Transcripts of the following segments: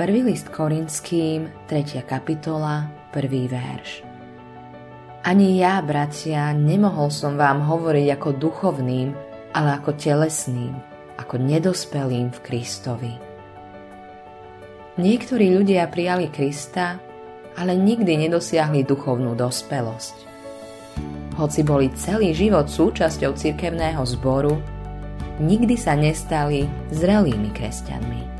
Prvý list Korinským, 3. kapitola, 1. verš. Ani ja, bratia, nemohol som vám hovoriť ako duchovným, ale ako telesným, ako nedospelým v Kristovi. Niektorí ľudia prijali Krista, ale nikdy nedosiahli duchovnú dospelosť. Hoci boli celý život súčasťou cirkevného zboru, nikdy sa nestali zrelými kresťanmi.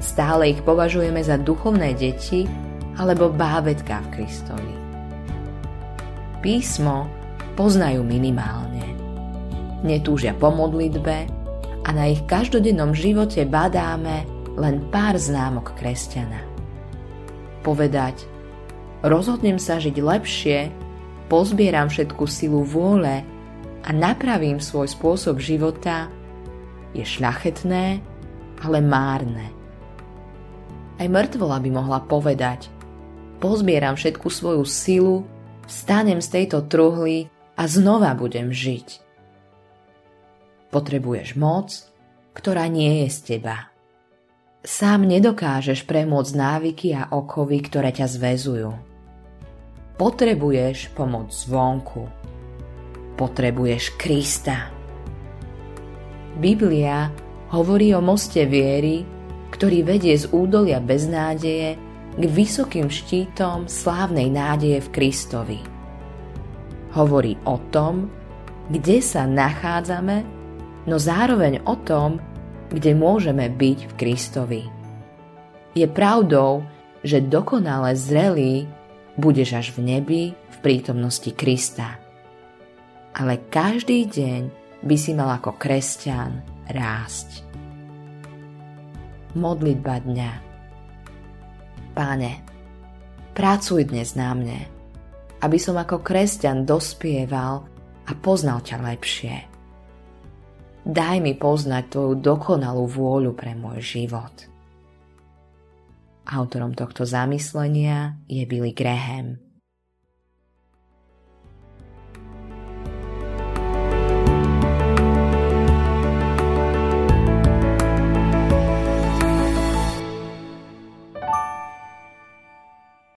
Stále ich považujeme za duchovné deti alebo bábetka v Kristovi. Písmo poznajú minimálne. Netúžia po modlitbe a na ich každodennom živote badáme len pár známok kresťana. Povedať, rozhodnem sa žiť lepšie, pozbieram všetku silu vôle a napravím svoj spôsob života, je šľachetné, ale márne. Aj mŕtvola by mohla povedať Pozbieram všetku svoju silu, vstanem z tejto truhly a znova budem žiť. Potrebuješ moc, ktorá nie je z teba. Sám nedokážeš premôcť návyky a okovy, ktoré ťa zväzujú. Potrebuješ pomoc zvonku. Potrebuješ Krista. Biblia hovorí o moste viery, ktorý vedie z údolia beznádeje k vysokým štítom slávnej nádeje v Kristovi. Hovorí o tom, kde sa nachádzame, no zároveň o tom, kde môžeme byť v Kristovi. Je pravdou, že dokonale zrelý budeš až v nebi v prítomnosti Krista. Ale každý deň by si mal ako kresťan rásť modlitba dňa. Páne, pracuj dnes na mne, aby som ako kresťan dospieval a poznal ťa lepšie. Daj mi poznať Tvoju dokonalú vôľu pre môj život. Autorom tohto zamyslenia je Billy Graham.